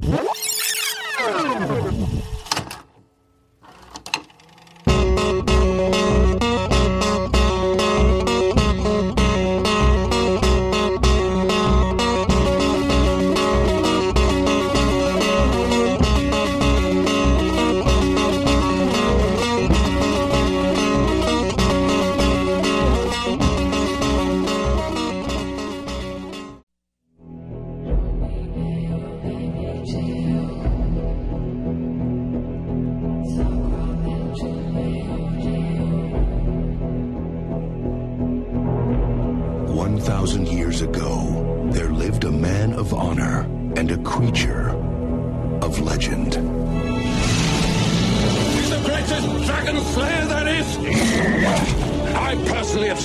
What?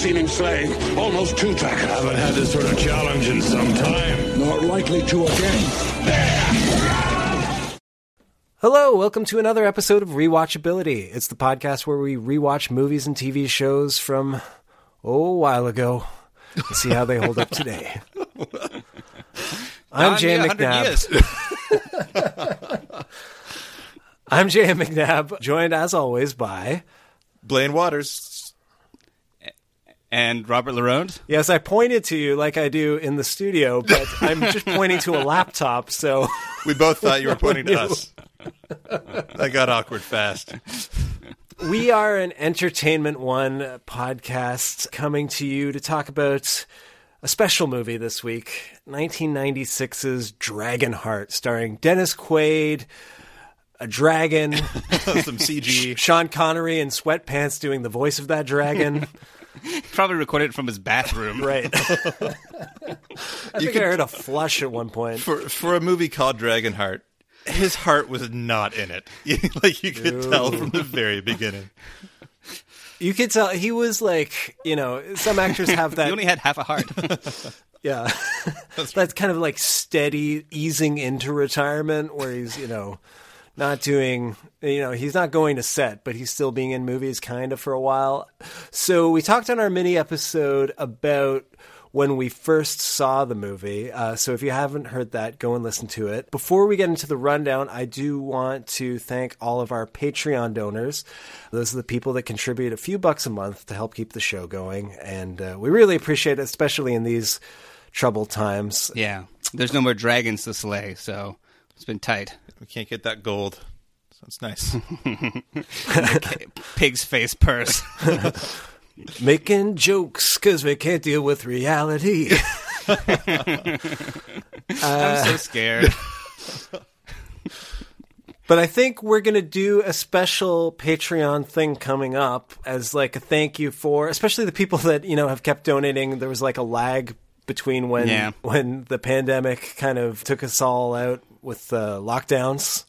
Seen him slay almost two dragons. Haven't had this sort of challenge in some time. Not likely to again. Hello, welcome to another episode of Rewatchability. It's the podcast where we rewatch movies and TV shows from oh, a while ago and see how they hold up today. I'm Jay yeah, 100 McNabb. I'm Jay McNabb, joined as always by. Blaine Waters. And Robert Laronde. Yes, I pointed to you like I do in the studio, but I'm just pointing to a laptop, so. We both thought you were pointing to us. that got awkward fast. We are an Entertainment One podcast coming to you to talk about a special movie this week 1996's Dragonheart, starring Dennis Quaid, a dragon, Some CG. Sean Connery in sweatpants doing the voice of that dragon. Probably recorded it from his bathroom. right. I think I heard a flush at one point. for for a movie called Dragonheart, his heart was not in it. like you could tell from the very beginning. You could tell he was like, you know, some actors have that. He only had half a heart. Yeah. That's kind of like steady easing into retirement where he's, you know, not doing, you know, he's not going to set, but he's still being in movies kind of for a while. So we talked on our mini episode about when we first saw the movie. Uh, so if you haven't heard that, go and listen to it. Before we get into the rundown, I do want to thank all of our Patreon donors. Those are the people that contribute a few bucks a month to help keep the show going. And uh, we really appreciate it, especially in these troubled times. yeah. There's no more dragons to slay, so it's been tight. We can't get that gold. So it's nice. Pig's face purse. Making jokes because we can't deal with reality. Uh, I'm so scared. But I think we're going to do a special Patreon thing coming up as like a thank you for, especially the people that, you know, have kept donating. There was like a lag between when Yeah. when the pandemic kind of took us all out with uh, lockdowns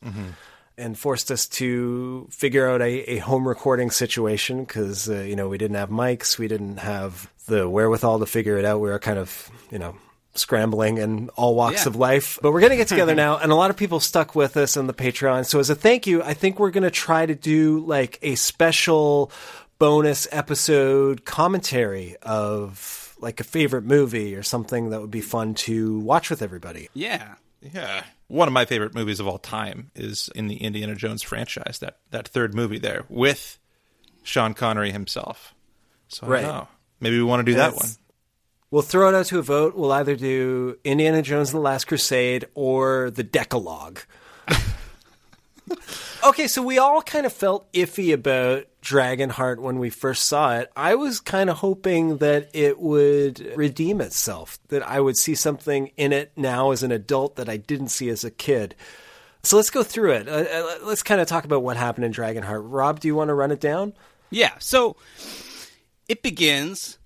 and forced us to figure out a, a home recording situation because, uh, you know, we didn't have mics. We didn't have the wherewithal to figure it out. We were kind of, you know, scrambling in all walks Yeah. of life. But we're going to get together now, and a lot of people stuck with us on the Patreon. So as a thank you, I think we're going to try to do like a special bonus episode commentary of like a favorite movie or something that would be fun to watch with everybody. Yeah. yeah. One of my favorite movies of all time is in the Indiana Jones franchise, that, that third movie there with Sean Connery himself. So I Right. don't know. Maybe we want to do that one. We'll throw it out to a vote. We'll either do Indiana Jones and the Last Crusade or the Decalogue. okay, so we all kind of felt iffy about Dragonheart when we first saw it. I was kind of hoping that it would redeem itself, that I would see something in it now as an adult that I didn't see as a kid. So let's go through it. Uh, uh, let's kind of talk about what happened in Dragonheart. Rob, do you want to run it down? Yeah. So it begins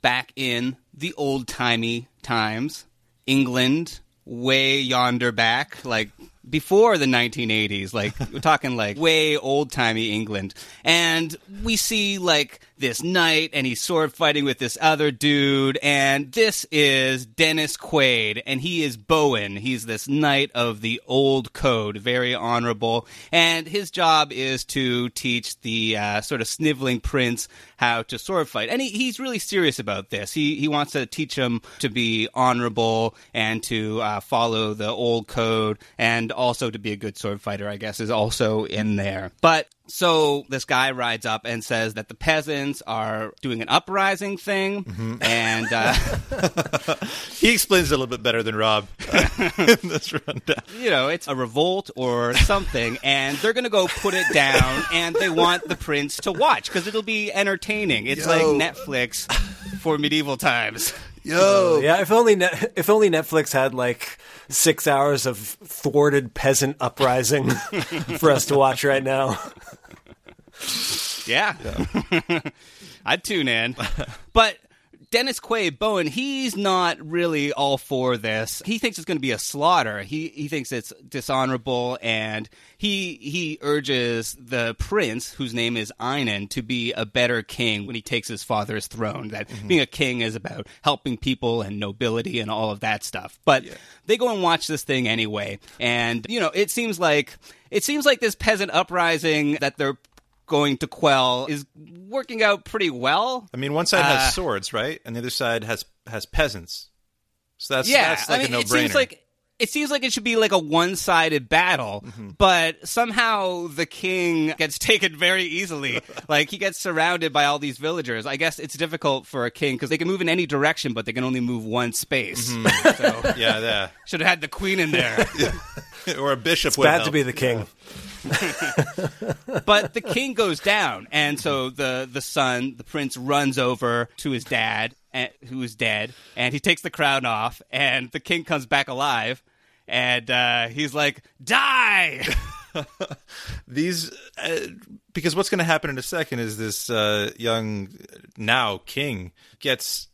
back in the old timey times England, way yonder back, like before the 1980s. Like we're talking like way old timey England, and we see like this knight, and he's sword fighting with this other dude, and this is Dennis Quaid, and he is Bowen. He's this knight of the old code, very honorable, and his job is to teach the uh, sort of sniveling prince how to sword fight, and he, he's really serious about this. He he wants to teach him to be honorable and to uh, follow the old code, and also to be a good sword fighter. I guess is also in there, but so this guy rides up and says that the peasants are doing an uprising thing, and uh, He explains it a little bit better than Rob in this rundown. you know it's a revolt or something, and they're gonna go put it down, and they want the prince to watch because it'll be entertaining. It's like Netflix for medieval times. Yo, Yeah, if only Net- if only Netflix had like six hours of thwarted peasant uprising for us to watch right now. Yeah. I'd tune in. But Dennis Quaid, Bowen, he's not really all for this. He thinks it's going to be a slaughter. He he thinks it's dishonorable, and he he urges the prince, whose name is Einon, to be a better king when he takes his father's throne. That mm-hmm. being a king is about helping people and nobility and all of that stuff. But they go and watch this thing anyway, and you know it seems like it seems like this peasant uprising that they're going to quell is working out pretty well. I mean, one side Uh, has swords, right, and the other side has has peasants. So that's yeah, that's like I mean, a no it seems like it seems like it should be like a one-sided battle, Mm-hmm. but somehow the king gets taken very easily. like he gets surrounded by all these villagers. I guess it's difficult for a king because they can move in any direction, but they can only move one space. Mm-hmm. So yeah, yeah. should have had the queen in there. yeah, or a bishop. It's would bad help. to be the king. but the king goes down, and so the the son, the prince, runs over to his dad, eh, who is dead, and he takes the crown off, and the king comes back alive, and uh, he's like, "Die!" these uh, because what's going to happen in a second is this uh, young now king gets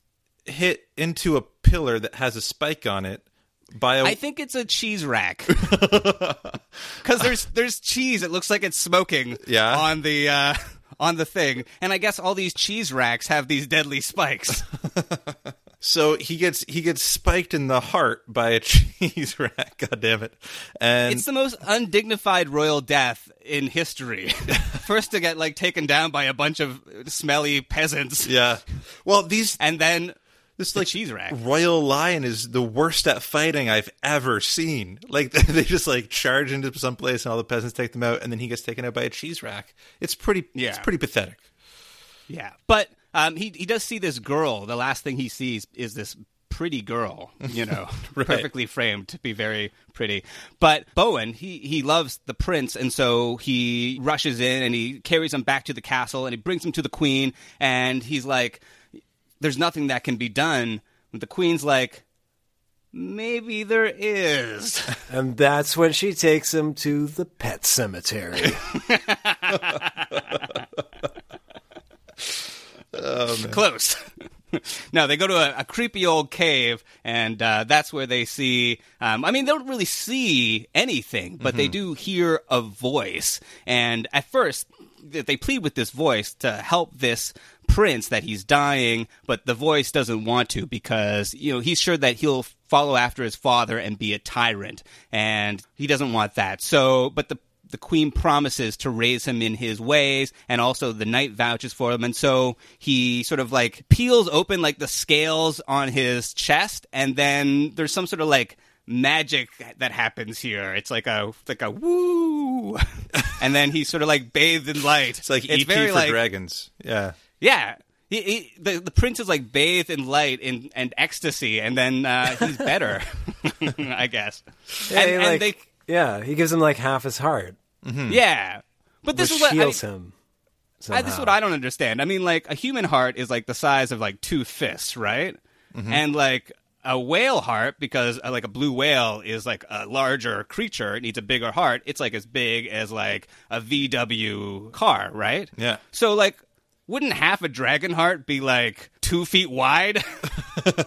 hit into a pillar that has a spike on it by a I think it's a cheese rack because there's there's cheese. It looks like it's smoking. Yeah. on the. Uh, on the thing, and I guess all these cheese racks have these deadly spikes. so he gets he gets spiked in the heart by a cheese rack. God damn it! And It's the most undignified royal death in history. First to get like taken down by a bunch of smelly peasants, yeah, well these and then this like cheese rack. royal lion is the worst at fighting I've ever seen. Like they just like charge into some place and all the peasants take them out, and then he gets taken out by a cheese rack. It's pretty. Yeah. It's pretty pathetic. Yeah, but um, he he does see this girl. The last thing he sees is this pretty girl, you know, Right. perfectly framed to be very pretty. But Bowen, he he loves the prince, and so he rushes in and he carries him back to the castle and he brings him to the queen, and he's like, "There's nothing that can be done." The queen's like, "Maybe there is." And that's when she takes him to the pet cemetery. Close. no, they go to a, a creepy old cave, and uh, that's where they see. Um, I mean, they don't really see anything, but they do hear a voice. And at first, they plead with this voice to help this prince that he's dying, but the voice doesn't want to because you know he's sure that he'll follow after his father and be a tyrant, and he doesn't want that. So, but the the queen promises to raise him in his ways and also the knight vouches for him and so he sort of like peels open like the scales on his chest and then there's some sort of like magic that happens here it's like a like a woo and then he's sort of like bathed in light It's like ET very for like dragons. Yeah. Yeah he, he, the, the prince is like bathed in light and, and ecstasy and then uh, he's better i guess Yeah, and, he, and like- they yeah, he gives him like half his heart, yeah but this which is what I mean, heals him. I, this is what. I don't understand. I mean, like a human heart is like the size of like two fists, right? Mm-hmm. And like a whale heart, because uh, like a blue whale is like a larger creature, it needs a bigger heart. It's like as big as like a VW car, right? Yeah. So like, wouldn't half a dragon heart be like two feet wide?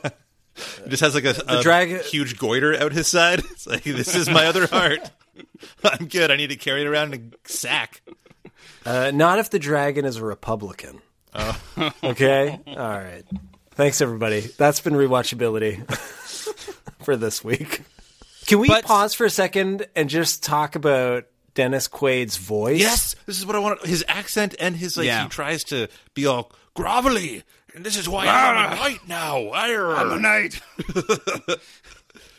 He just has like a, a drag- huge goiter out his side. It's like this is my other heart. I'm good. I need to carry it around in a sack. Uh, not if the dragon is a Republican. Oh. okay? All right. Thanks, everybody. That's been rewatchability for this week. Can we But- pause for a second and just talk about Dennis Quaid's voice? Yes, this is what I want. His accent and his like Yeah. he tries to be all grovelly, and this is why I'm a knight now. I'm a knight.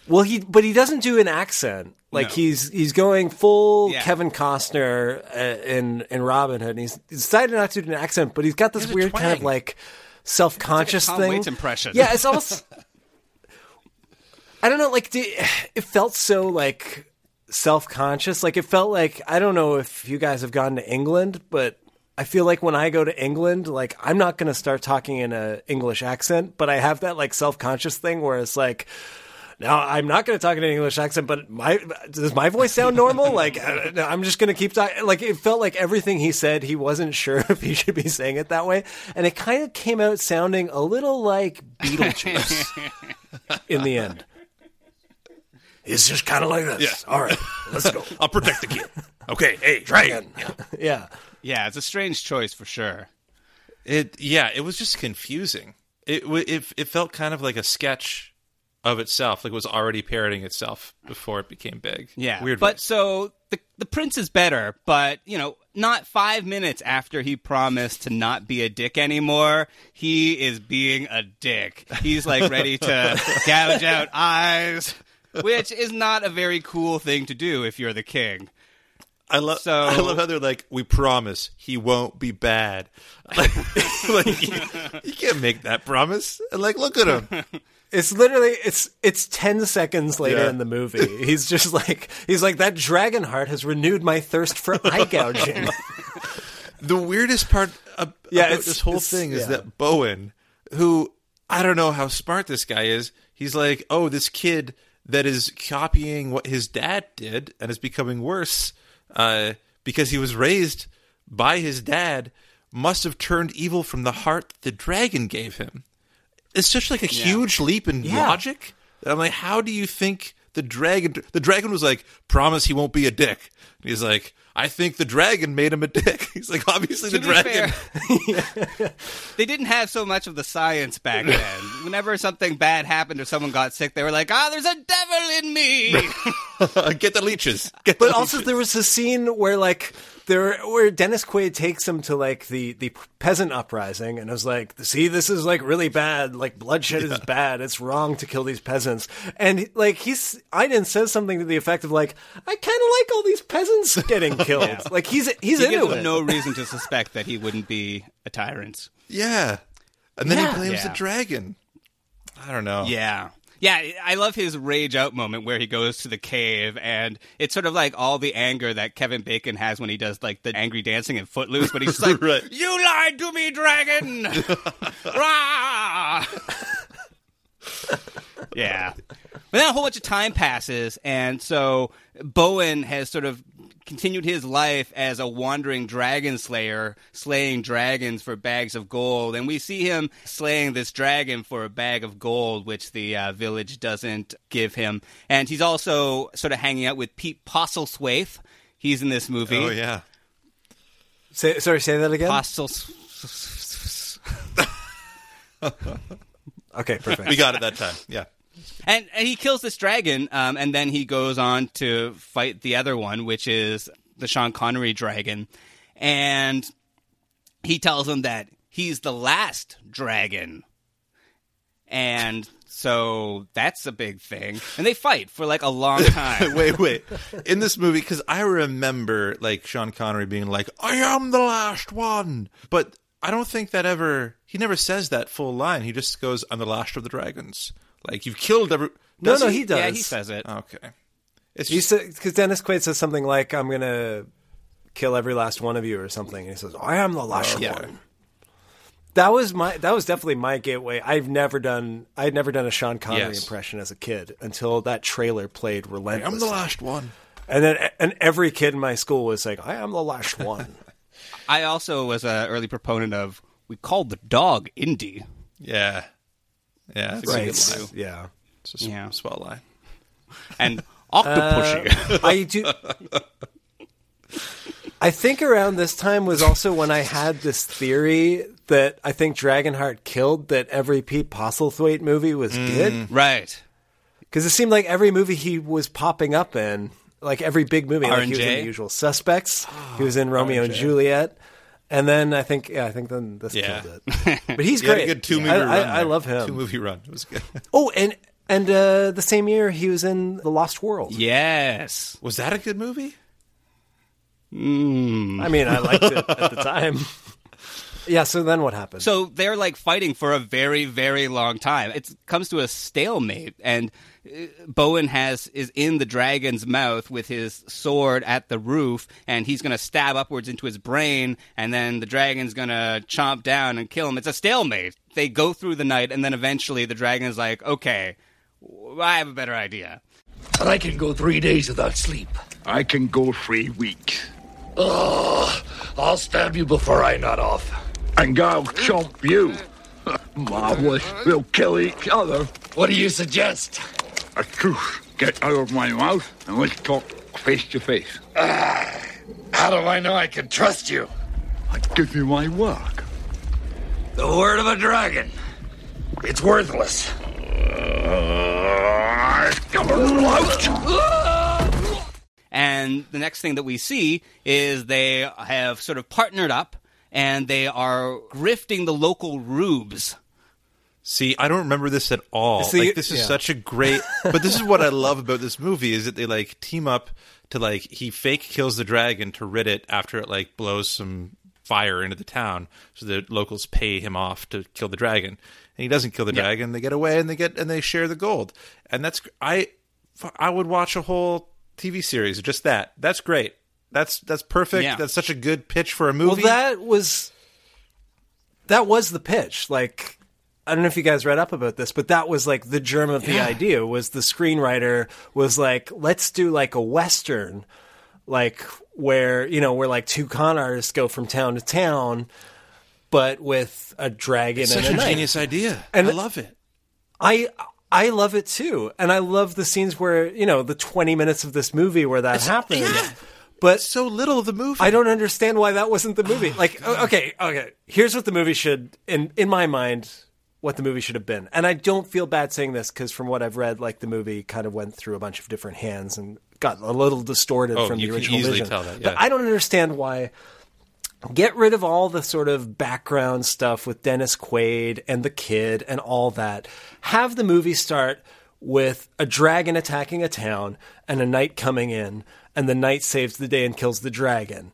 Well, he but he doesn't do an accent. Like No. he's he's going full Yeah. Kevin Costner uh, in in Robin Hood. And he's decided not to do an accent, but he's got this has a weird kind of twang. like self conscious Tom thing. Waits impression. Yeah, it's almost. I don't know. Like the- it felt so like self conscious. Like it felt like I don't know if you guys have gone to England, but. I feel like when I go to England, like I'm not going to start talking in a English accent, but I have that like self-conscious thing where it's like, now I'm not going to talk in an English accent, but my does my voice sound normal? like I'm just going to keep talking. Like it felt like everything he said, he wasn't sure if he should be saying it that way, and it kind of came out sounding a little like Beetlejuice in the end. It's just kind of like this. Yeah. All right, let's go. I'll protect the kid. Okay, hey, dragon. yeah. Yeah, Yeah, it's a strange choice for sure. It yeah, it was just confusing. It it it felt kind of like a sketch of itself, like it was already parroting itself before it became big. Yeah, weird. But voice. so the the prince is better, but you know, not five minutes after he promised to not be a dick anymore, he is being a dick. He's like ready to gouge out eyes, which is not a very cool thing to do if you're the king. I love so- I love how they're like, we promise he won't be bad. Like, like you, you can't make that promise. And like, look at him. It's literally it's it's ten seconds later Yeah. in the movie. He's just like he's like that dragon heart has renewed my thirst for eye gouging. The weirdest part ab- Yeah, about this whole thing is yeah. that Bowen, who I don't know how smart this guy is, he's like, oh, this kid that is copying what his dad did and is becoming worse uh, because he was raised by his dad must have turned evil from the heart the dragon gave him. It's such like a huge leap in Yeah. logic. that I'm like, how do you think the dragon? The dragon was like, promise he won't be a dick. And he's like, I think the dragon made him a dick. He's like, obviously the To be dragon. fair, they didn't have so much of the science back then. Whenever something bad happened or someone got sick, they were like, "Ah, there's a devil in me." Get the leeches. Get But the also leeches. there was a scene where like there where Dennis Quaid takes him to like the the peasant uprising and I was like, see, this is like really bad. Like bloodshed is bad. It's wrong to kill these peasants. And like he's Iden says something to the effect of like, I kind of like all these peasants getting killed. Like he's he's he into gives it. them no reason to suspect that he wouldn't be a tyrant. yeah. And then Yeah. he blames Yeah. the dragon. I don't know. Yeah. Yeah, I love his rage out moment where he goes to the cave and it's sort of like all the anger that Kevin Bacon has when he does like the angry dancing in Footloose, but he's just like, Right. "You lied to me, dragon!" Yeah, but then a whole bunch of time passes, and so Bowen has sort of continued his life as a wandering dragon slayer, slaying dragons for bags of gold. And we see him slaying this dragon for a bag of gold, which the uh, village doesn't give him. And he's also sort of hanging out with Pete Postlethwaite. He's in this movie. Oh yeah. Say, sorry, say that again. Postle. okay, perfect. We got it that time. Yeah. And, and he kills this dragon, um, and then he goes on to fight the other one, which is the Sean Connery dragon. And he tells him that he's the last dragon. And so that's a big thing. And they fight for like a long time. wait, wait. In this movie, because I remember like Sean Connery being like, "I am the last one," but I don't think that ever. He never says that full line. He just goes, "I'm the last of the dragons." Like you've killed every. No, Does no, he does. yeah, he says it. Okay. It's just, said because Dennis Quaid says something like, "I'm gonna kill every last one of you" or something. And he says, "I am the last oh, yeah. one." That was my. That was definitely my gateway. I've never done. I had never done a Sean Connery Yes. impression as a kid until that trailer played relentlessly. I'm the last one. And then, and every kid in my school was like, "I am the last one." I also was an early proponent of we called the dog Indy. Yeah. Yeah, it's right. a good line. Yeah. It's a s- Yeah. swell line. And uh, Octopussy. I do. I think around this time was also when I had this theory that I think Dragonheart killed that every Pete Postlethwaite movie was good right. because it seemed like every movie he was popping up in, like every big movie, like he was in The Usual Suspects, he was in Romeo and Juliet, and then I think yeah, I think then this Yeah. killed it. But he's He had great. a good two movie I, run. I, I there. love him. Two movie run. It was good. Oh, and and uh, the same year he was in The Lost World. Yes. Was that a good movie? I mean, I liked it at the time. yeah. So then what happened? So they're like fighting for a very, very long time. It comes to a stalemate, and Bowen has is in the dragon's mouth with his sword at the roof, and he's going to stab upwards into his brain, and then the dragon's going to chomp down and kill him. It's a stalemate. They go through the night, and then eventually the dragon's like, "Okay, I have a better idea." But I can go three days without sleep. I can go three weeks. Ugh, I'll stab you before I nod off. And I'll chomp you. Marvelous. We'll kill each other. What do you suggest? A truce. Get out of my mouth and let's talk face to face. Ah, how do I know I can trust you? I give you my word. The word of a dragon. It's worthless. And the next thing that we see is they have sort of partnered up, and they are grifting the local rubes. See, I don't remember this at all. See, like this is yeah. such a great but this is what I love about this movie is that they like team up to like he fake kills the dragon to rid it after it like blows some fire into the town so the locals pay him off to kill the dragon. And he doesn't kill the dragon, they get away and they get and they share the gold. And that's I I would watch a whole TV series just that. That's great. That's that's perfect. Yeah. That's such a good pitch for a well, movie. that was that was the pitch. Like, I don't know if you guys read up about this, but that was like the germ of the idea. Was the screenwriter was like, let's do like a western, like where you know where like two con artists go from town to town, but with a dragon it's and such a a genius idea. And- I love it. I I love it too, and I love the scenes where you know the twenty minutes of this movie where that happens. yeah. But So little of the movie. I don't understand why that wasn't the movie. Oh, like, o- okay, okay. Here's what the movie should, in in my mind, what the movie should have been. And I don't feel bad saying this because from what I've read, like the movie kind of went through a bunch of different hands and got a little distorted Oh, from you the can original easily vision. tell that, But. I don't understand why. Get rid of all the sort of background stuff with Dennis Quaid and the kid and all that. Have the movie start with a dragon attacking a town and a knight coming in, and the knight saves the day and kills the dragon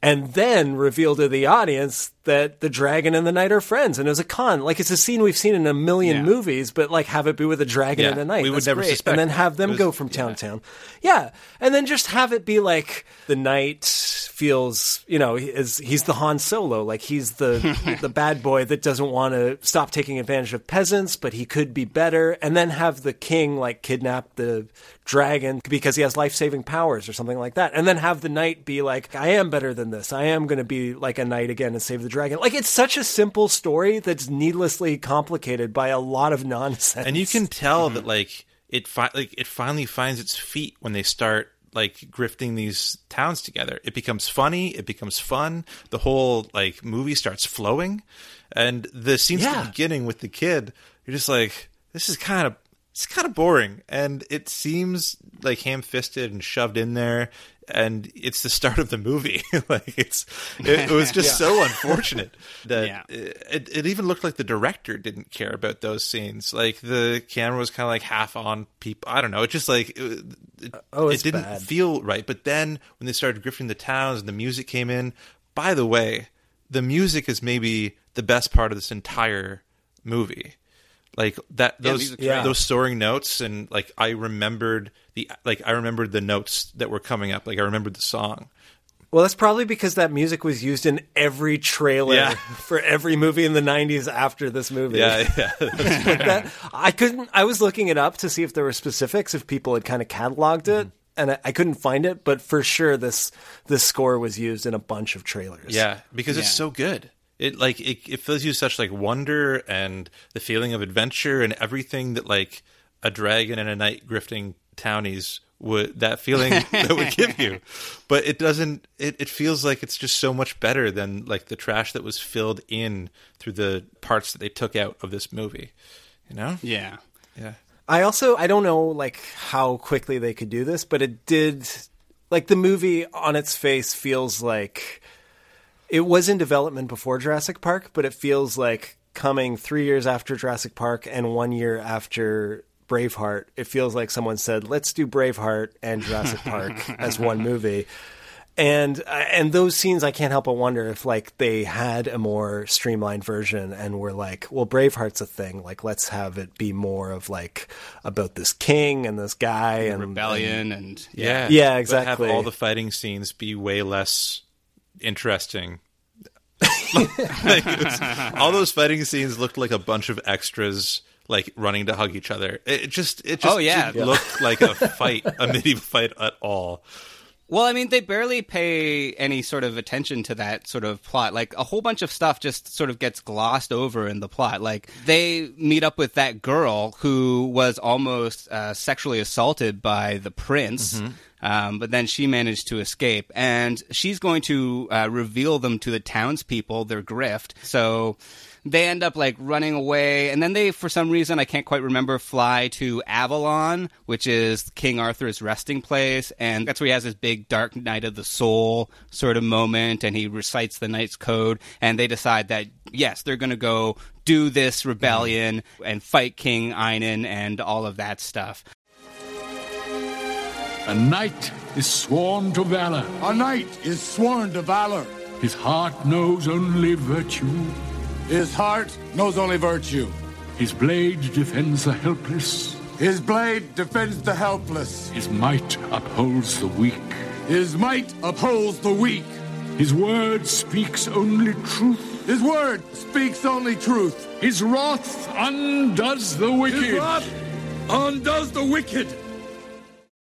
and then reveal to the audience that the dragon and the knight are friends and it was a con. Like it's a scene we've seen in a million Yeah. movies but like have it be with a dragon Yeah, and a knight. We would That's never great. suspect and then have them was- go from town to town. Yeah. And then just have it be like the knight feels you know is he's the Han Solo. Like he's the the bad boy that doesn't want to stop taking advantage of peasants but he could be better. And then have the king like kidnap the dragon because he has life-saving powers or something like that. And then have the knight be like I am better than this. I am going to be like a knight again and save the dragon like it's such a simple story that's needlessly complicated by a lot of nonsense and you can tell that mm-hmm. like it fi- like it finally finds its feet when they start like grifting these towns together. It becomes funny. It becomes fun. The whole like movie starts flowing, and the scenes at the beginning with the kid, you're just like, this is kind of it's kind of boring, and it seems like ham fisted and shoved in there. And it's the start of the movie. like it's, it, it was just so unfortunate that Yeah. it, it even looked like the director didn't care about those scenes. Like the camera was kind of like half on people. I don't know. It just like it, it, Oh, it didn't bad. feel right. But then when they started grifting the towns and the music came in, by the way, the music is maybe the best part of this entire movie. Like that, those music's great. those soaring notes, and like I remembered the like I remembered the notes that were coming up. Like I remembered the song. Well, that's probably because that music was used in every trailer Yeah. for every movie in the '90s after this movie. Yeah, yeah. like that. I couldn't. I was looking it up to see if there were specifics, if people had kind of cataloged it, mm-hmm. and I, I couldn't find it. But for sure, this this score was used in a bunch of trailers. Yeah, because it's so good. It like it, it fills you with such like wonder and the feeling of adventure and everything that like a dragon and a knight grifting townies would that feeling that would give you. But it doesn't it, it feels like it's just so much better than like the trash that was filled in through the parts that they took out of this movie. You know? Yeah. Yeah. I also I don't know like how quickly they could do this, but it did like the movie on its face feels like it was in development before Jurassic Park, but it feels like coming 3 years after Jurassic Park and 1 year after Braveheart. It feels like someone said, "Let's do Braveheart and Jurassic Park as one movie." And uh, and those scenes, I can't help but wonder if like they had a more streamlined version and were like, well, Braveheart's a thing. Like, let's have it be more of like about this king and this guy and Rebellion and Yeah. Yeah, But exactly. have all the fighting scenes be way less interesting. Like, was- all those fighting scenes looked like a bunch of extras like running to hug each other. It it just it just Oh, yeah. didn't look like a fight, a medieval fight at all. Well, I mean, they barely pay any sort of attention to that sort of plot. Like, a whole bunch of stuff just sort of gets glossed over in the plot. Like, they meet up with that girl who was almost uh, sexually assaulted by the prince. Um, but then she managed to escape, and she's going to uh, reveal them to the townspeople, their grift. So they end up like running away, and then they, for some reason, I can't quite remember, fly to Avalon, which is King Arthur's resting place, and that's where he has his big Dark Night of the Soul sort of moment, and he recites the Knight's Code, and they decide that yes, they're going to go do this rebellion and fight King Einon and all of that stuff. A knight is sworn to valor. A knight is sworn to valor. His heart knows only virtue. His heart knows only virtue. His blade defends the helpless. His blade defends the helpless. His might upholds the weak. His might upholds the weak. His word speaks only truth. His word speaks only truth. His wrath undoes the wicked. His wrath undoes the wicked.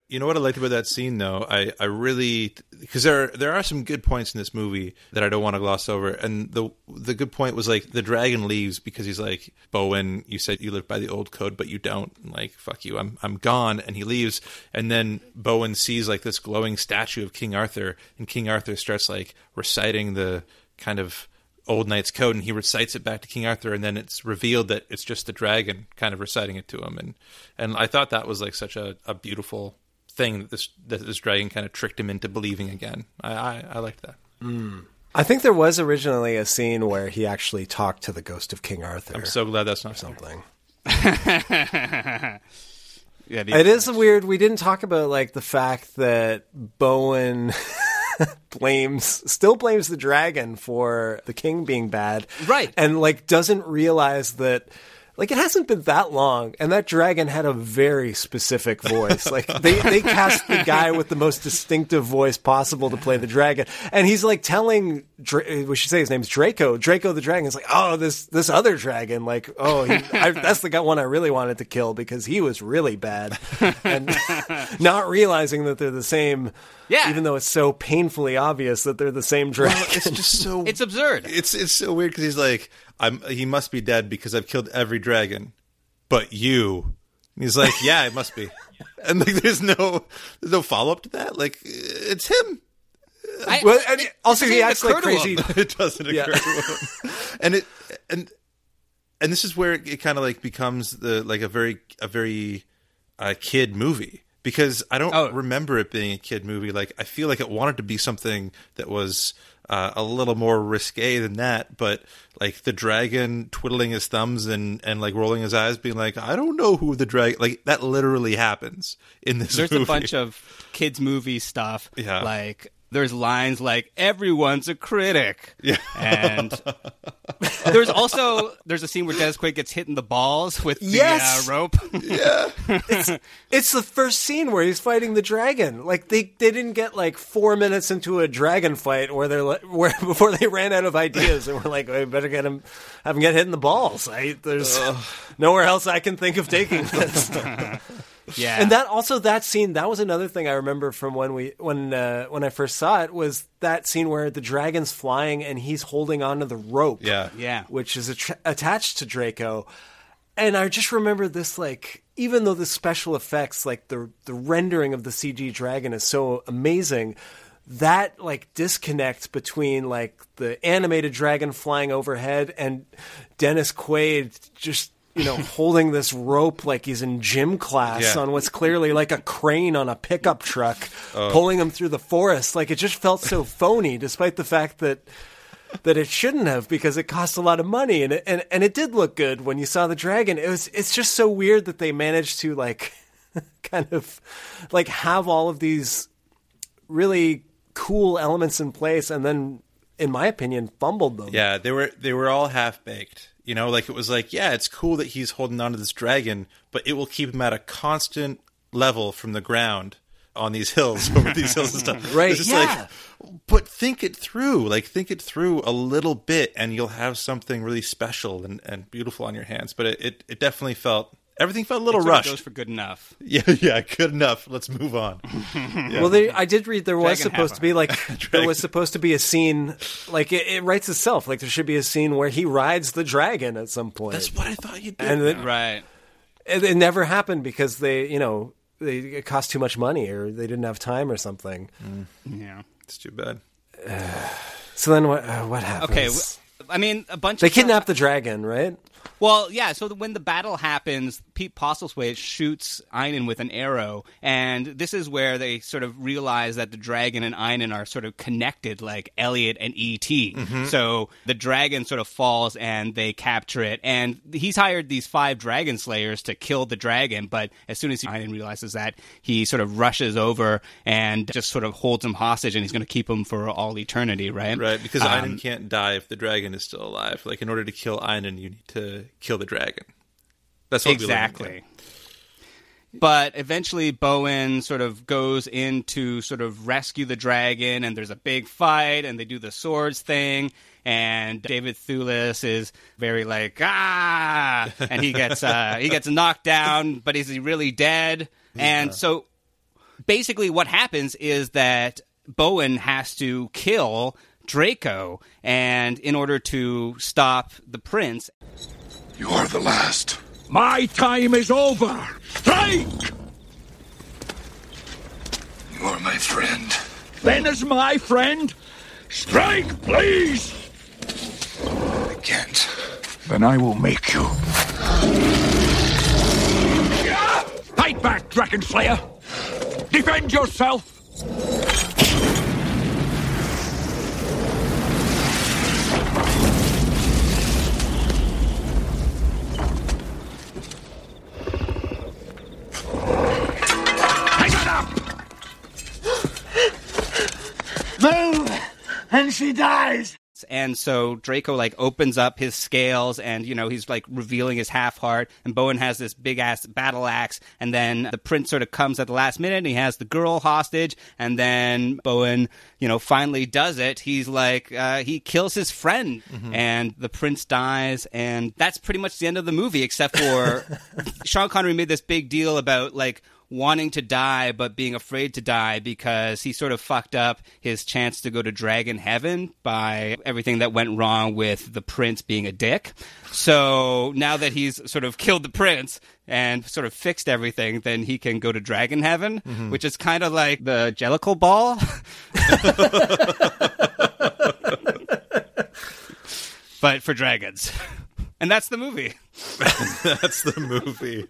You know what I liked about that scene, though. I, I really because there there are some good points in this movie that I don't want to gloss over. And the the good point was like the dragon leaves because he's like Bowen. You said you live by the old code, but you don't. Like fuck you, I'm I'm gone. And he leaves. And then Bowen sees like this glowing statue of King Arthur, and King Arthur starts like reciting the kind of old knight's code and he recites it back to king arthur and then it's revealed that it's just the dragon kind of reciting it to him and and i thought that was like such a, a beautiful thing that this that this dragon kind of tricked him into believing again i i, I liked that hmm. I think there was originally a scene where he actually talked to the ghost of King Arthur. i'm so glad that's not something. yeah, It is weird. We didn't talk about like the fact that Bowen blames still blames the dragon for the king being bad. Right. And like doesn't realize that like it hasn't been that long and that dragon had a very specific voice. Like they they cast the guy with the most distinctive voice possible to play the dragon. And he's like telling Dra- we should say his name's Draco. Draco the dragon is like, "Oh, this this other dragon like, oh, he, I, that's the guy one I really wanted to kill because he was really bad." And not realizing that they're the same Yeah. even though it's so painfully obvious that they're the same dragon. it's just so it's absurd. it's it's so weird because he's like i'm he must be dead because i've killed every dragon but you and he's like yeah it must be and like there's no there's no follow-up to that like it's him I- Well, and also he acts like crazy. it doesn't occur Yeah. to him. and it and and this is where it kind of like becomes the like a very a very uh, kid movie because I don't Oh. remember it being a kid movie. Like I feel like it wanted to be something that was uh, a little more risque than that, but like the dragon twiddling his thumbs and and like rolling his eyes, being like, I don't know who the dragon like that literally happens in this. There's movie. a bunch of kids movie stuff. Yeah. Like there's lines like everyone's a critic. Yeah. And there's also there's a scene where Dennis Quaid gets hit in the balls with the Yes! uh, rope. Yeah it's the first scene where he's fighting the dragon. Like they they didn't get like four minutes into a dragon fight where they're like, where before they ran out of ideas and we're like, we better get him have him get hit in the balls. I, there's nowhere else I can think of taking this. Yeah. And that also that scene that was another thing I remember from when we when uh, when I first saw it was that scene where the dragon's flying and he's holding onto the rope. Yeah. Yeah. Which is attra- attached to Draco. And I just remember this like even though the special effects like the the rendering of the CG dragon is so amazing that like disconnect between like the animated dragon flying overhead and Dennis Quaid just you know holding this rope like he's in gym class Yeah. on what's clearly like a crane on a pickup truck oh. pulling him through the forest. Like it just felt so phony despite the fact that that it shouldn't have because it cost a lot of money. And it, and and it did look good when you saw the dragon. It was it's just so weird that they managed to like kind of like have all of these really cool elements in place and then in my opinion fumbled them Yeah, they were they were all half baked. You know, like it was like, yeah, it's cool that he's holding on to this dragon, but it will keep him at a constant level from the ground on these hills, over these hills and stuff. Right, It's just yeah. like but think it through. Like think it through a little bit and you'll have something really special and, and beautiful on your hands. But it, it, it definitely felt everything felt a little Sort rushed. goes for good enough. yeah, yeah, good enough. Let's move on. Well, they, I did read there was Dragon supposed to be like there was supposed to be a scene like it, it writes itself like there should be a scene where he rides the dragon at some point. That's what I thought you did. and it, Right. it, it never happened because they you know they it cost too much money or they didn't have time or something. Yeah. it's too bad. So then what uh, what happens? Okay. I mean, a bunch they of kidnap the dragon, right? Well, yeah. So when the battle happens, Pete Postlethwaite shoots Einon with an arrow, and this is where they sort of realize that the dragon and Einon are sort of connected, like Elliot and E.T. So the dragon sort of falls, and they capture it, and he's hired these five dragon slayers to kill the dragon. But as soon as Einon realizes that, he sort of rushes over and just sort of holds him hostage, and he's going to keep him for all eternity, right? Right, because Um, Einon can't die if the dragon is still alive. Like in order to kill Einon, you need to kill the dragon. That's what exactly. But eventually, Bowen sort of goes in to sort of rescue the dragon, and there's a big fight, and they do the swords thing. And David Thewlis is very like ah, and he gets uh, he gets knocked down, but is he really dead? And so basically what happens is that Bowen has to kill Draco and in order to stop the prince You are the last. My time is over. Strike! You are my friend. Then as my friend, strike, please! I can't. Then I will make you. Fight back, Dragon Slayer! Defend yourself! Move! And she dies! and so Draco like opens up his scales and you know he's like revealing his half heart. And Bowen has this big ass battle axe. And then the prince sort of comes at the last minute and he has the girl hostage. And then Bowen you know finally does it. He's like uh, he kills his friend. And the prince dies. And that's pretty much the end of the movie except for Sean Connery made this big deal about like wanting to die but being afraid to die because he sort of fucked up his chance to go to dragon heaven by everything that went wrong with the prince being a dick. So now that he's sort of killed the prince and sort of fixed everything, then he can go to dragon heaven, mm-hmm. which is kind of like the Jellicle ball. but for dragons. And that's the movie. That's the movie.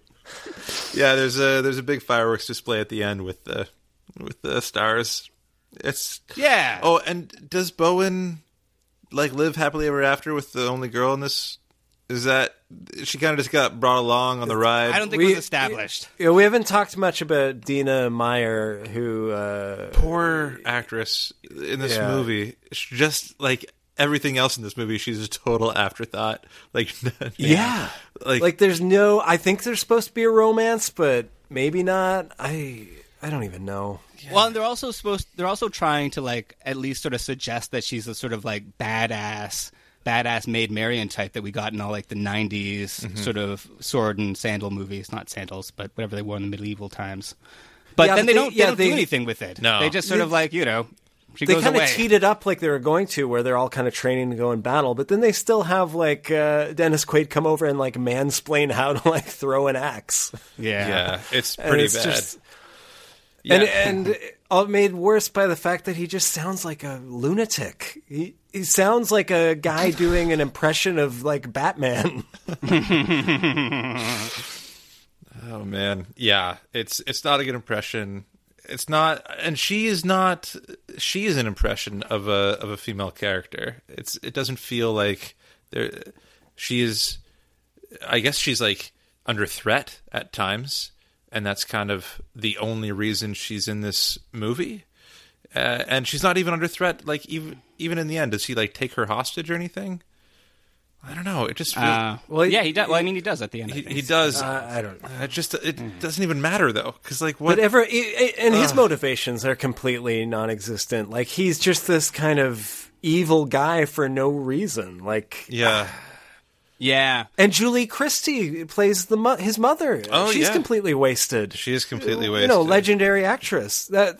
Yeah, there's a there's a big fireworks display at the end with the with the stars. It's Yeah. Oh, and does Bowen like live happily ever after with the only girl in this? Is that she kind of just got brought along on the ride? I don't think We- it was established. Yeah, we haven't talked much about Dina Meyer, who uh, Poor actress in this Yeah. movie. She Just like everything else in this movie, she's a total afterthought. Like Yeah. Like, like there's no. I think there's supposed to be a romance, but maybe not. I I don't even know. Well, and they're also supposed they're also trying to like at least sort of suggest that she's a sort of like badass badass Maid Marian type that we got in all like the '90s Mm-hmm. sort of sword and sandal movies, not sandals, but whatever they wore in the medieval times. But Yeah, then but they they- don't, they yeah, don't they- do anything with it. No. they just sort of like you know she they kind of teed it up like they were going to, where they're all kind of training to go in battle. But then they still have like uh, Dennis Quaid come over and like mansplain how to like throw an axe. yeah. Yeah, it's And pretty it's bad. just- Yeah. And and all made worse by the fact that he just sounds like a lunatic. He he sounds like a guy doing an impression of like Batman. Oh man, yeah, it's it's not a good impression. It's not, and she is not. She is an impression of a of a female character. It's it doesn't feel like there. She is. I guess she's like under threat at times, and that's kind of the only reason she's in this movie. Uh, and she's not even under threat. Like even even in the end, does he like take her hostage or anything? I don't know. It just feels, Uh, well, yeah, he does. Well, I mean, he does at the end. He, he does. Uh, I don't. Know. It just it doesn't even matter though, because like what? Whatever, and his motivations are completely non-existent. Like he's just this kind of evil guy for no reason. Like yeah, yeah. And Julie Christie plays the mo- his mother. Oh, she's yeah. completely wasted. she is completely You wasted. know, legendary actress. That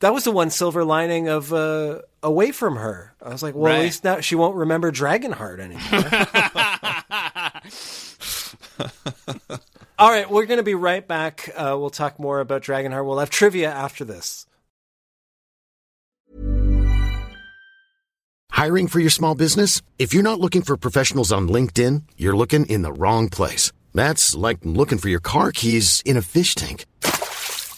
that was the one silver lining of uh, away from her. I was like, well, at least now she won't remember Dragonheart anymore. All right, we're going to be right back. Uh, we'll talk more about Dragonheart. We'll have trivia after this. Hiring for your small business? If you're not looking for professionals on LinkedIn, you're looking in the wrong place. That's like looking for your car keys in a fish tank.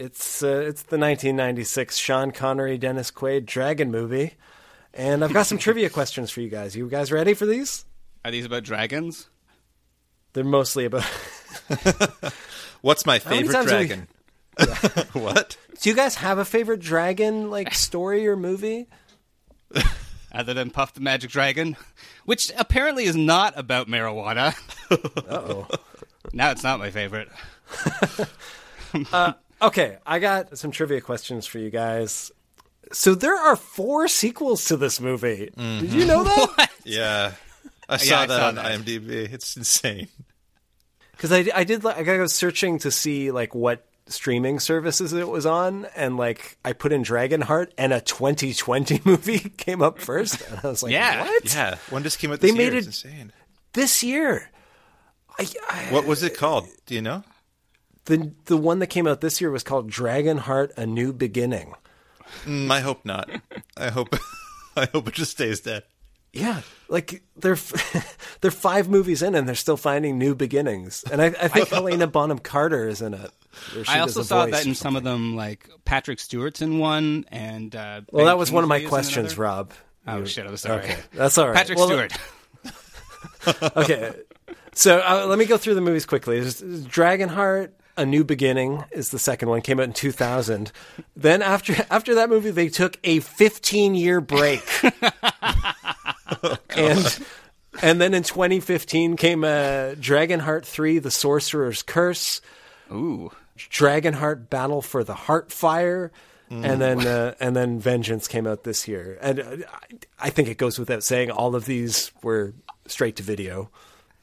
It's uh, it's the 1996 Sean Connery, Dennis Quaid Dragon movie, and I've got some trivia questions for you guys. You guys ready for these? Are these about dragons? They're mostly about. What's my favorite times have we- dragon? what? Do you guys have a favorite dragon like story or movie? Other than Puff the Magic Dragon, which apparently is not about marijuana. oh. Now it's not my favorite. Uh, okay, I got some trivia questions for you guys. So there are four sequels to this movie. Did you know that? Yeah, I Yeah, saw I that saw on that. IMDb. It's insane. Because I, I did. like- I was searching to see like what streaming services it was on, and like I put in Dragonheart, and a 2020 movie came up first, and I was like, Yeah. what? Yeah, one just came out. They This made year. it- It's insane. This year, I, I, What was it called? Do you know? The the one that came out this year was called Dragonheart: A New Beginning. Mm, I hope not. I hope. I hope it just stays dead. Yeah, like they're they're five movies in, and they're still finding new beginnings. And I, I think Helena Bonham Carter is in it. I also a saw that in some of them, like Patrick Stewart's in one, and uh, Well, Ben that was one of my Kingsley is in questions. Rob. Oh You- shit! I'm sorry. Okay, that's all right. Patrick Well, Stewart. okay, so uh, let me go through the movies quickly. There's Dragonheart: A New Beginning is the second one. Came out in 2000. Then after after that movie, they took a 15 year break, and and then in 2015 came uh, Dragonheart 3: The Sorcerer's Curse. Ooh. Dragonheart Battle for the Heartfire, and then uh, and then Vengeance came out this year. And uh, I think it goes without saying all of these were straight to video.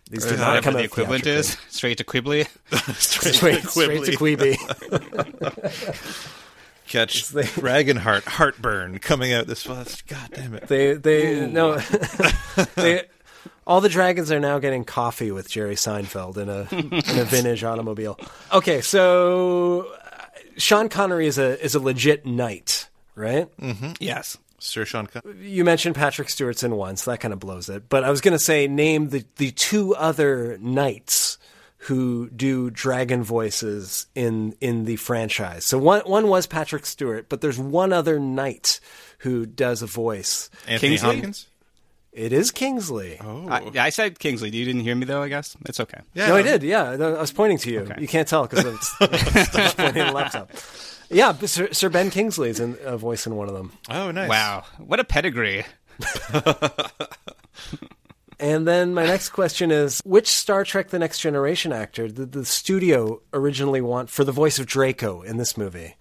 These did not Whatever come the equivalent is straight to Quibbly. straight, straight to Quibi. Catch Dragonheart Heartburn coming out this fall. God damn it! They they no they all the dragons are now getting coffee with Jerry Seinfeld in a in a vintage automobile. Okay, so uh, Sean Connery is a is a legit knight, right? Mm-hmm. Yes. Sir Sean. Con- You mentioned Patrick Stewart's in one, so that kind of blows it. But I was going to say, name the, the two other knights who do dragon voices in in the franchise. So one one was Patrick Stewart, but there's one other knight who does a voice. Anthony Kingsley? Hopkins. It is Kingsley. Oh. I, yeah, I said Kingsley. You didn't hear me though. I guess it's okay. No, I did. Yeah, I was pointing to you. You can't tell because I was pointing at the laptop. Yeah, Sir, Sir Ben Kingsley's in a voice in one of them. Oh, nice. Wow, what a pedigree! And then my next question is which Star Trek The Next Generation actor did the studio originally want for the voice of Draco in this movie?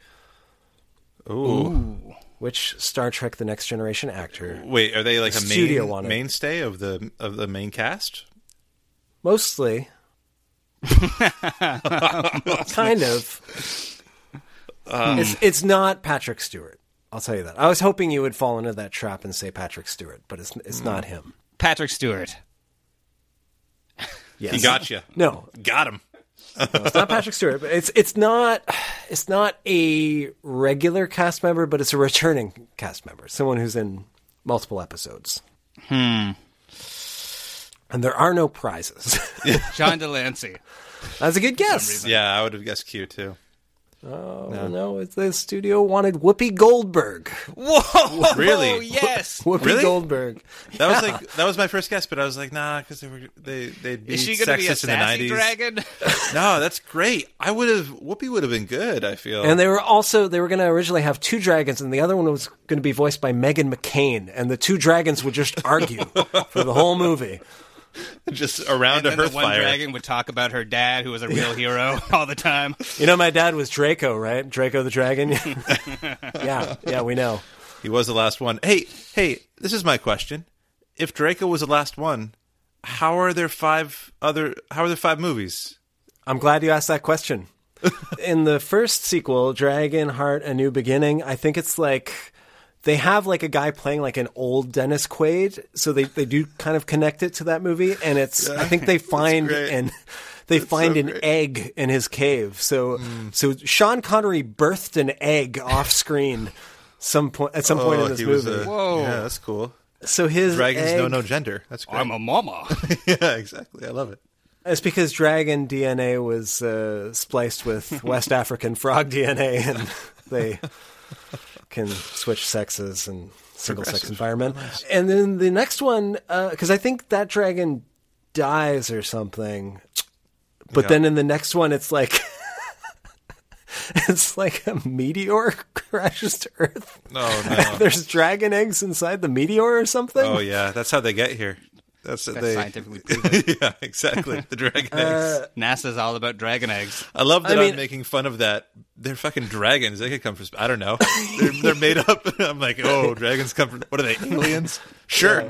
Ooh. Which Star Trek The Next Generation actor? Wait, are they like The a studio main, mainstay of the of the main cast? Mostly. kind of. Um, it's it's not Patrick Stewart. I'll tell you that. I was hoping you would fall into that trap and say Patrick Stewart, but it's it's not him. Patrick Stewart. Yes. He got you. No, Got him. No, it's not Patrick Stewart, but it's it's not it's not a regular cast member, but it's a returning cast member, someone who's in multiple episodes. Hmm. And there are no prizes. John de Lancie. That's a good guess. Yeah, I would have guessed Q too. Oh no, it's the studio wanted Whoopi Goldberg. Whoa! Really? Oh yes. Whoopi Really? Goldberg. That was like that was my first guess, but I was like, nah, because they were they they'd be Is she going to be a sexist in the nineties. dragon? No, that's great. I would have Whoopi would have been good. I feel. And they were also they were going to originally have two dragons, and the other one was going to be voiced by Meghan McCain, and the two dragons would just argue for the whole movie. just around and a then hearth the one fire. dragon would talk about her dad, who was a real hero all the time. You know, my dad was Draco, right? Draco the dragon. yeah, yeah, we know. He was the last one. Hey, hey, this is my question. If Draco was the last one, how are there five other? How are there five movies? I'm glad you asked that question. In the first sequel, Dragonheart: A New Beginning, I think it's like they have like a guy playing like an old Dennis Quaid, so they they do kind of connect it to that movie, and it's I think they find and an they find so an great. egg in his cave. So so Sean Connery birthed an egg off screen some point at some point Oh, in this he was movie. a- Whoa. Yeah, that's cool. so his Dragons egg, know no gender. That's great. I'm a mama. yeah, exactly. I love it. It's because dragon DNA was uh, spliced with West African frog DNA, and they can switch sexes and single sex environment. And then the next one, uh, because I think that dragon dies or something, but Yeah. then in the next one, it's like. It's like a meteor crashes to Earth. Oh no. There's dragon eggs inside the meteor or something. oh yeah, that's how they get here. That's, That's they. scientifically proven. yeah, exactly. The dragon Uh, eggs. NASA's all about dragon eggs. I love that I I mean- am making fun of that. They're fucking dragons. They could come from. I don't know. They're, they're made up. I'm like, oh, dragons come from. What are they? Aliens? Sure.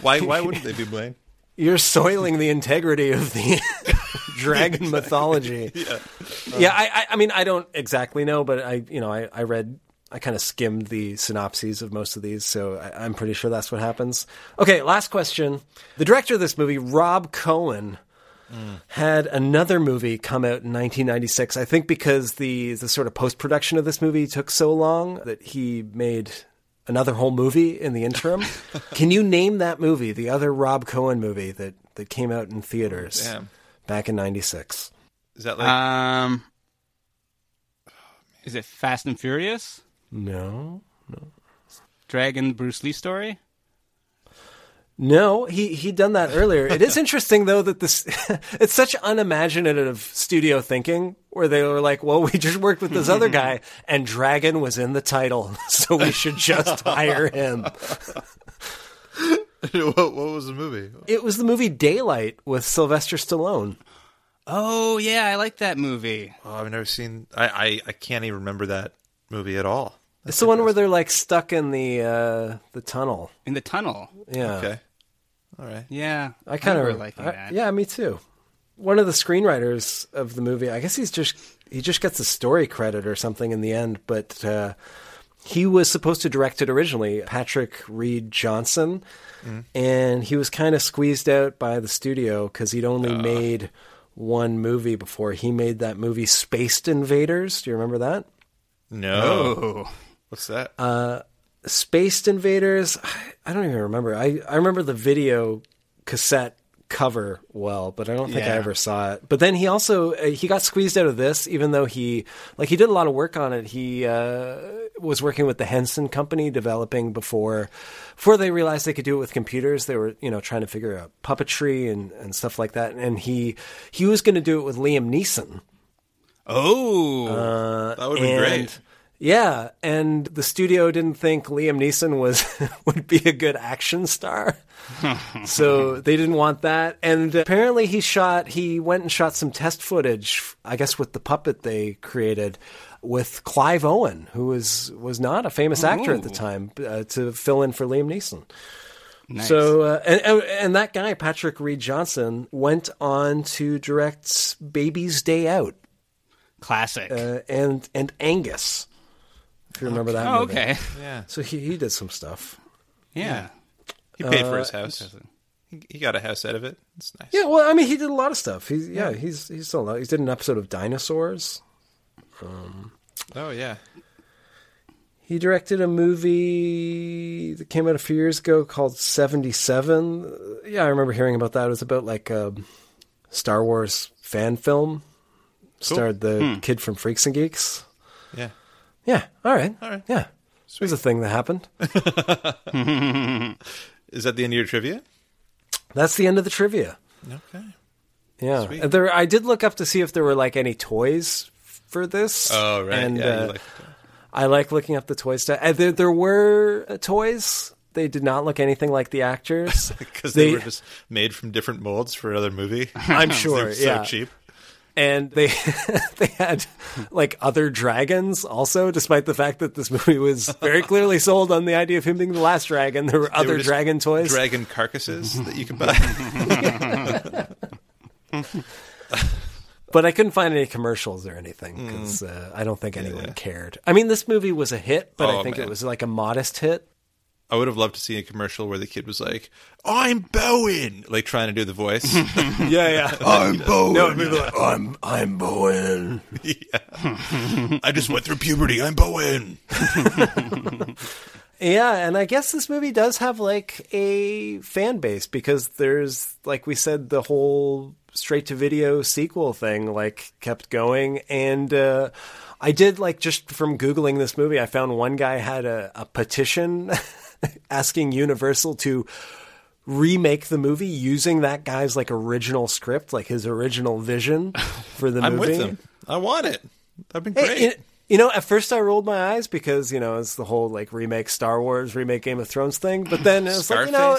Why? Why wouldn't they be Blaine? You're soiling the integrity of the dragon mythology. Yeah, yeah. I, I, I mean, I don't exactly know, but I, you know, I, I read, I kind of skimmed the synopses of most of these, so I, I'm pretty sure that's what happens. Okay, last question. The director of this movie, Rob Cohen, had another movie come out in 1996. I think because the the sort of post production of this movie took so long that he made another whole movie in the interim. Can you name that movie, the other Rob Cohen movie that that came out in theaters Damn. back in 96? Is that like? Um, is it Fast and Furious? No. no. Dragon Bruce Lee story? No, he he'd done that earlier. It is interesting though that this it's such unimaginative studio thinking where they were like, "Well, we just worked with this other guy and Dragon was in the title, so we should just hire him." what, what was the movie? It was the movie Daylight with Sylvester Stallone. Oh yeah, I like that movie. Oh, I've never seen. I, I I can't even remember that movie at all. It's the one where they're like stuck in the uh, the tunnel. In the tunnel. Yeah. Okay. All right. Yeah, I kind of like that. Yeah, me too. One of the screenwriters of the movie, I guess he's just he just gets a story credit or something in the end, but uh, he was supposed to direct it originally, Patrick Read Johnson, and he was kind of squeezed out by the studio because he'd only made one movie before. He made that movie Spaced Invaders. Do you remember that? No. Oh, What's that? Uh, Spaced Invaders. I don't even remember. I, I remember the video cassette cover well, but I don't think I ever saw it. But then he also uh, he got squeezed out of this, even though he like he did a lot of work on it. He uh, was working with the Henson Company, developing before before they realized they could do it with computers. They were you know trying to figure out puppetry and, and stuff like that. And he he was going to do it with Liam Neeson. Oh, Uh, That would be great. Yeah, and the studio didn't think Liam Neeson was would be a good action star, so they didn't want that. And apparently, he shot. He went and shot some test footage. I guess with the puppet they created with Clive Owen, who was was not a famous actor at the time, uh, to fill in for Liam Neeson. Nice. So, uh, and, and and that guy Patrick Read Johnson went on to direct Baby's Day Out classic. uh, and and Angus. If you remember that. oh, movie. okay. Yeah. So he he did some stuff. Yeah. He paid for Uh, his house. He, he got a house out of it. It's nice. Yeah, well, I mean, he did a lot of stuff. He's yeah, he's he's still he did an episode of Dinosaurs. Um, Oh yeah. he directed a movie that came out a few years ago called Seventy Seven. Yeah, I remember hearing about that. It was about like a Star Wars fan film. Starred the kid from Freaks and Geeks. Yeah. Yeah. All right. All right. Yeah. It was a thing that happened. Is that the end of your trivia? That's the end of the trivia. Okay. Yeah, Sweet. There. I did look up to see if there were like any toys for this. Oh right. And yeah. uh, like I like looking up the toy stuff. Uh, there, there were uh, toys. They did not look anything like the actors because they, were just made from different molds for another movie. I'm sure, They're so yeah. cheap. And they they had like other dragons also. Despite the fact that this movie was very clearly sold on the idea of him being the last dragon, there were They other were dragon toys. dragon carcasses that you could buy. but I couldn't find any commercials or anything because uh, I don't think anyone cared. I mean, this movie was a hit, but I Oh, think man. it was like a modest hit. I would have loved to see a commercial where the kid was like, "I'm Bowen," like trying to do the voice. Yeah, yeah. I'm Bowen. No, it'd be like, I'm I'm Bowen. yeah. I just went through puberty. I'm Bowen. Yeah, and I guess this movie does have like a fan base because there's like we said the whole straight to video sequel thing like kept going and uh I did like just from googling this movie I found one guy had a, a petition asking Universal to remake the movie using that guy's like original script like his original vision for the I'm movie. with them. I want it. That'd be Hey, great. you, you know, at first I rolled my eyes because you know it's the whole like remake Star Wars, remake Game of Thrones thing. But then it's like you know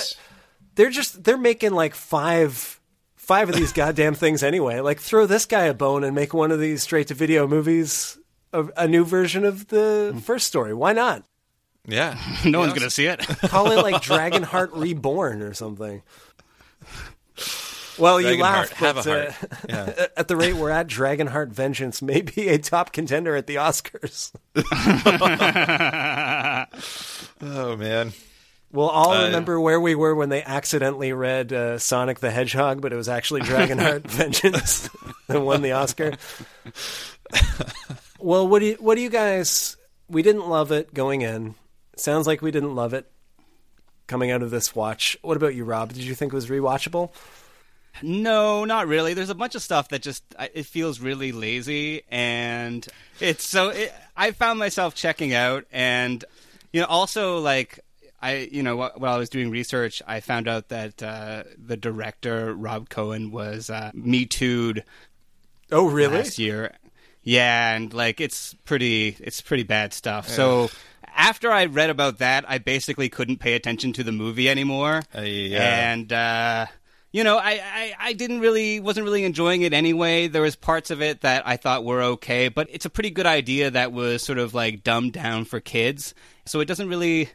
they're just they're making like five five of these goddamn things anyway. Like throw this guy a bone and make one of these straight to video movies a, a new version of the mm. first story. Why not? Yeah. no one's gonna see it. Call it like Dragonheart Reborn or something. Well, you laugh, have but a uh. Yeah. at the rate we're at, Dragonheart Vengeance may be a top contender at the Oscars. Oh man. We'll all Uh, remember where we were when they accidentally read uh, Sonic the Hedgehog, but it was actually Dragonheart Vengeance that won the Oscar. well, what do you, what do you guys? We didn't love it going in. Sounds like we didn't love it coming out of this watch. What about you, Rob? Did you think it was rewatchable? No, not really. There's a bunch of stuff that just it feels really lazy, and it's so. It, I found myself checking out, and you know, also like I, you know, while I was doing research, I found out that uh, the director Rob Cohen was uh, Me Too'd Oh, really? last year. Yeah, and like it's pretty it's pretty bad stuff. So after I read about that, I basically couldn't pay attention to the movie anymore. Uh, yeah. And uh you know, I, I, I didn't really wasn't really enjoying it anyway. There was parts of it that I thought were okay, but it's a pretty good idea that was sort of like dumbed down for kids. So it doesn't really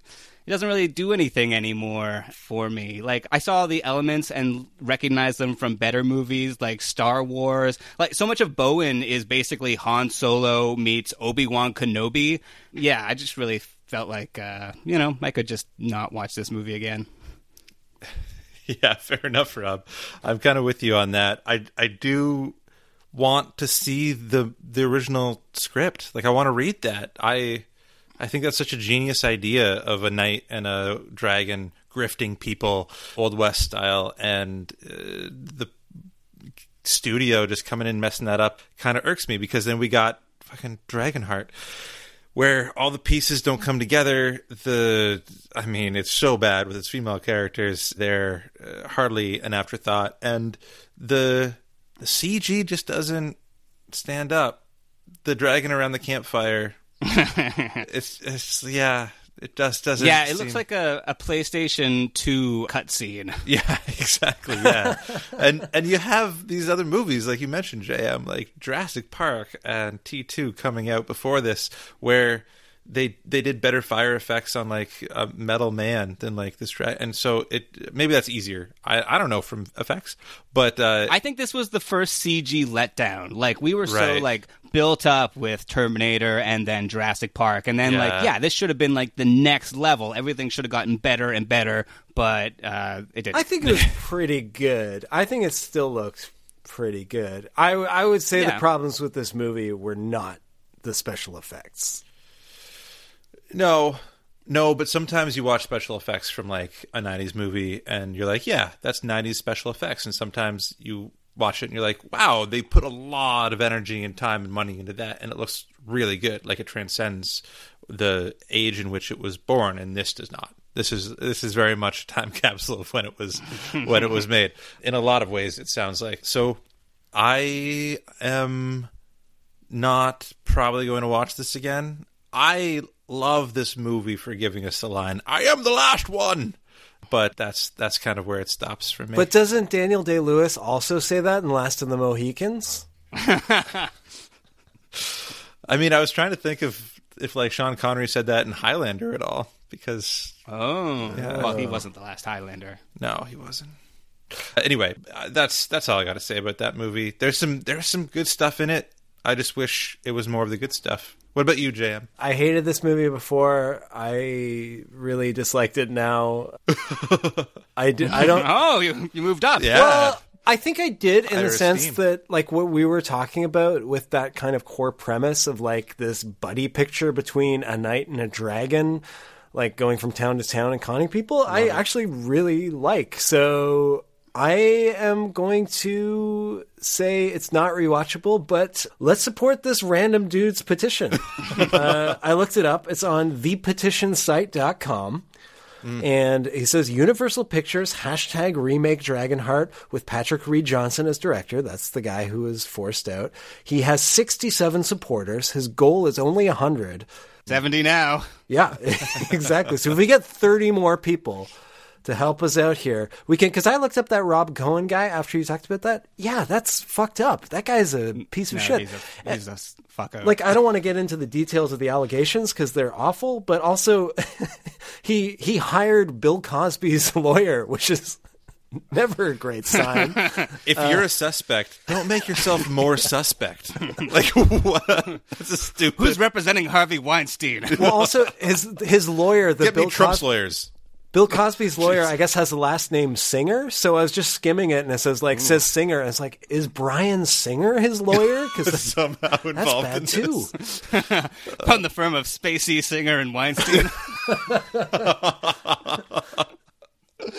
it doesn't really do anything anymore for me. Like I saw the elements and recognized them from better movies like Star Wars. Like so much of Bowen is basically Han Solo meets Obi-Wan Kenobi. Yeah, I just really felt like uh, you know, I could just not watch this movie again. Yeah, fair enough, Rob. I'm kind of with you on that. I I do want to see the the original script. Like I want to read that. I I think that's such a genius idea of a knight and a dragon grifting people, old west style, and uh, the studio just coming in messing that up kind of irks me because then we got fucking Dragonheart where all the pieces don't come together. The, I mean, it's so bad with its female characters. They're uh, hardly an afterthought, and the the CG just doesn't stand up. The dragon around the campfire. it's, it's yeah. It just doesn't. Yeah, it seem- looks like a, a PlayStation 2 cutscene. Yeah, exactly. Yeah, and and you have these other movies like you mentioned, JM, like Jurassic Park and T two coming out before this, where they they did better fire effects on like a Metal Man than like this, dra- and so it maybe that's easier. I I don't know from effects, but uh, I think this was the first CG letdown. Like we were so like built up with Terminator and then Jurassic Park, and then Yeah. like yeah, this should have been like the next level. Everything should have gotten better and better, but uh, it didn't. I think it was pretty good. I think it still looks pretty good. I I would say the problems with this movie were not the special effects. No, no, but sometimes you watch special effects from like a 90s movie and you're like, yeah, that's 90s special effects. And sometimes you watch it and you're like, wow, they put a lot of energy and time and money into that and it looks really good. Like it transcends the age in which it was born and this does not. This is this is very much a time capsule of when it was when it was made. In a lot of ways it sounds like. So I am not probably going to watch this again. I love this movie for giving us the line, I am the last one. But that's that's kind of where it stops for me. But doesn't Daniel Day Lewis also say that in Last of the Mohicans? I mean, I was trying to think of if like Sean Connery said that in Highlander at all because oh, well, he wasn't the last Highlander. no, he wasn't. Anyway, uh, that's that's all I got to say about that movie. There's some there's some good stuff in it. I just wish it was more of the good stuff. What about you, JM? I hated this movie before. I really disliked it now. I did. I don't. Oh, you you moved up. Yeah. Well, I think I did in Higher the sense esteem. that, like, what we were talking about with that kind of core premise of like this buddy picture between a knight and a dragon, like going from town to town and conning people. I actually really like. So I am going to say it's not rewatchable, but let's support this random dude's petition. uh, I looked it up. It's on thepetitionsite.com. And he says Universal Pictures hashtag remake Dragonheart with Patrick Read Johnson as director. That's the guy who was forced out. He has 67 supporters. His goal is only 100. seventy now. Yeah, exactly. So if we get 30 more people to help us out here, we can. Because I looked up that Rob Cohen guy after you talked about that. Yeah, that's fucked up. That guy's a piece of No, shit. He's a, he's a fucker. Like I don't want to get into the details of the allegations because they're awful, but also he he hired Bill Cosby's lawyer, which is never a great sign. If you're a suspect, don't make yourself more suspect. like what? That's a stupid. who's representing Harvey Weinstein? well, also his his lawyer, the Get Bill me Trump's Cos- lawyers. Bill Cosby's lawyer, I guess, has the last name Singer. So I was just skimming it, and it says like says Singer, and it's like, is Bryan Singer his lawyer? Because Somehow that's involved bad in too. From the firm of Spacey, Singer, and Weinstein.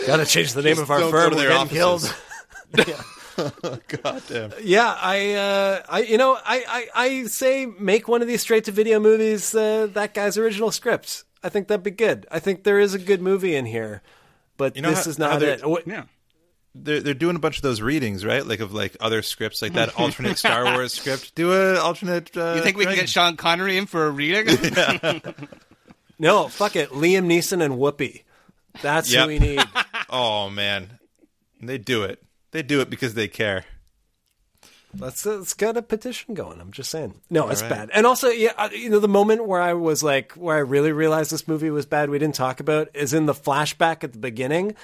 Got to change the name of our firm. We're getting killed. God damn. Yeah, I, uh, I, you know, I, I, I say make one of these straight to video movies. Uh, that guy's original script. I think that'd be good. I think there is a good movie in here, but You know this how- is not they're- it. What- yeah. They're they're doing a bunch of those readings, right? Like of like other scripts, like that alternate Star Wars script. Do a alternate. Uh, You think we can get Sean Connery in for a reading? No, fuck it. Liam Neeson and Whoopi. That's Yep. who we need. Oh man, they do it. They do it because they care. Let's let's get a petition going. I'm just saying. No, it's right. bad. And also, yeah, uh, you know, the moment where I was like, where I really realized this movie was bad, we didn't talk about, is in the flashback at the beginning.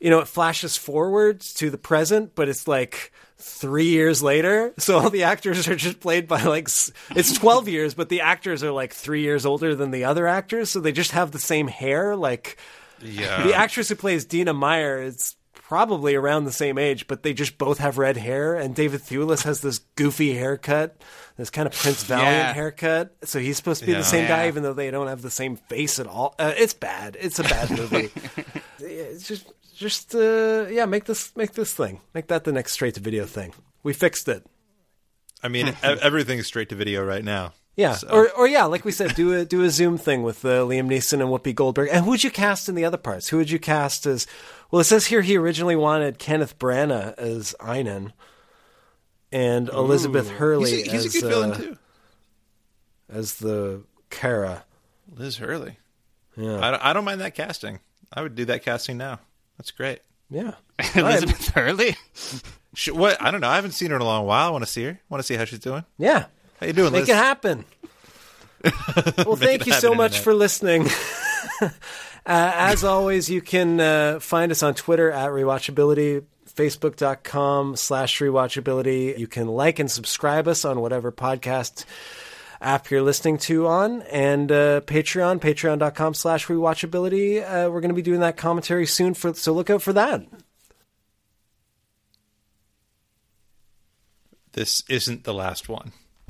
You know, it flashes forward to the present, but it's like three years later. So all the actors are just played by like it's twelve years, but the actors are like three years older than the other actors, so they just have the same hair. Like Yeah. the actress who plays Dina Meyer is probably around the same age, but they just both have red hair. And David Thewlis has this goofy haircut, this kind of Prince Valiant Yeah. haircut. So he's supposed to be Yeah. the same guy, even though they don't have the same face at all. Uh, it's bad. It's a bad movie. it's just, just uh, yeah, make this make this thing, make that the next straight to video thing. We fixed it. I mean, everything's straight to video right now. Yeah, So- or or yeah, like we said, do a do a Zoom thing with uh, Liam Neeson and Whoopi Goldberg. And who would you cast in the other parts? Who would you cast as? Well, it says here he originally wanted Kenneth Branagh as Einon, and Elizabeth Hurley He's a, he's a as good uh, villain too. as the Kara. Liz Hurley. Yeah, I don't, I don't mind that casting. I would do that casting now. That's great. yeah. Elizabeth Hurley. Sh what? I don't know. I haven't seen her in a long while. I want to see her. I Want to see how she's doing. Yeah. How you doing, Make Liz? it happen. well, thank you so much Internet. for listening. uh, as always, you can uh, find us on Twitter at Rewatchability, Facebook.com slash Rewatchability. You can like and subscribe us on whatever podcast app you're listening to on, and uh, Patreon, patreon.com slash Rewatchability. Uh, we're going to be doing that commentary soon, for so look out for that. This isn't the last one.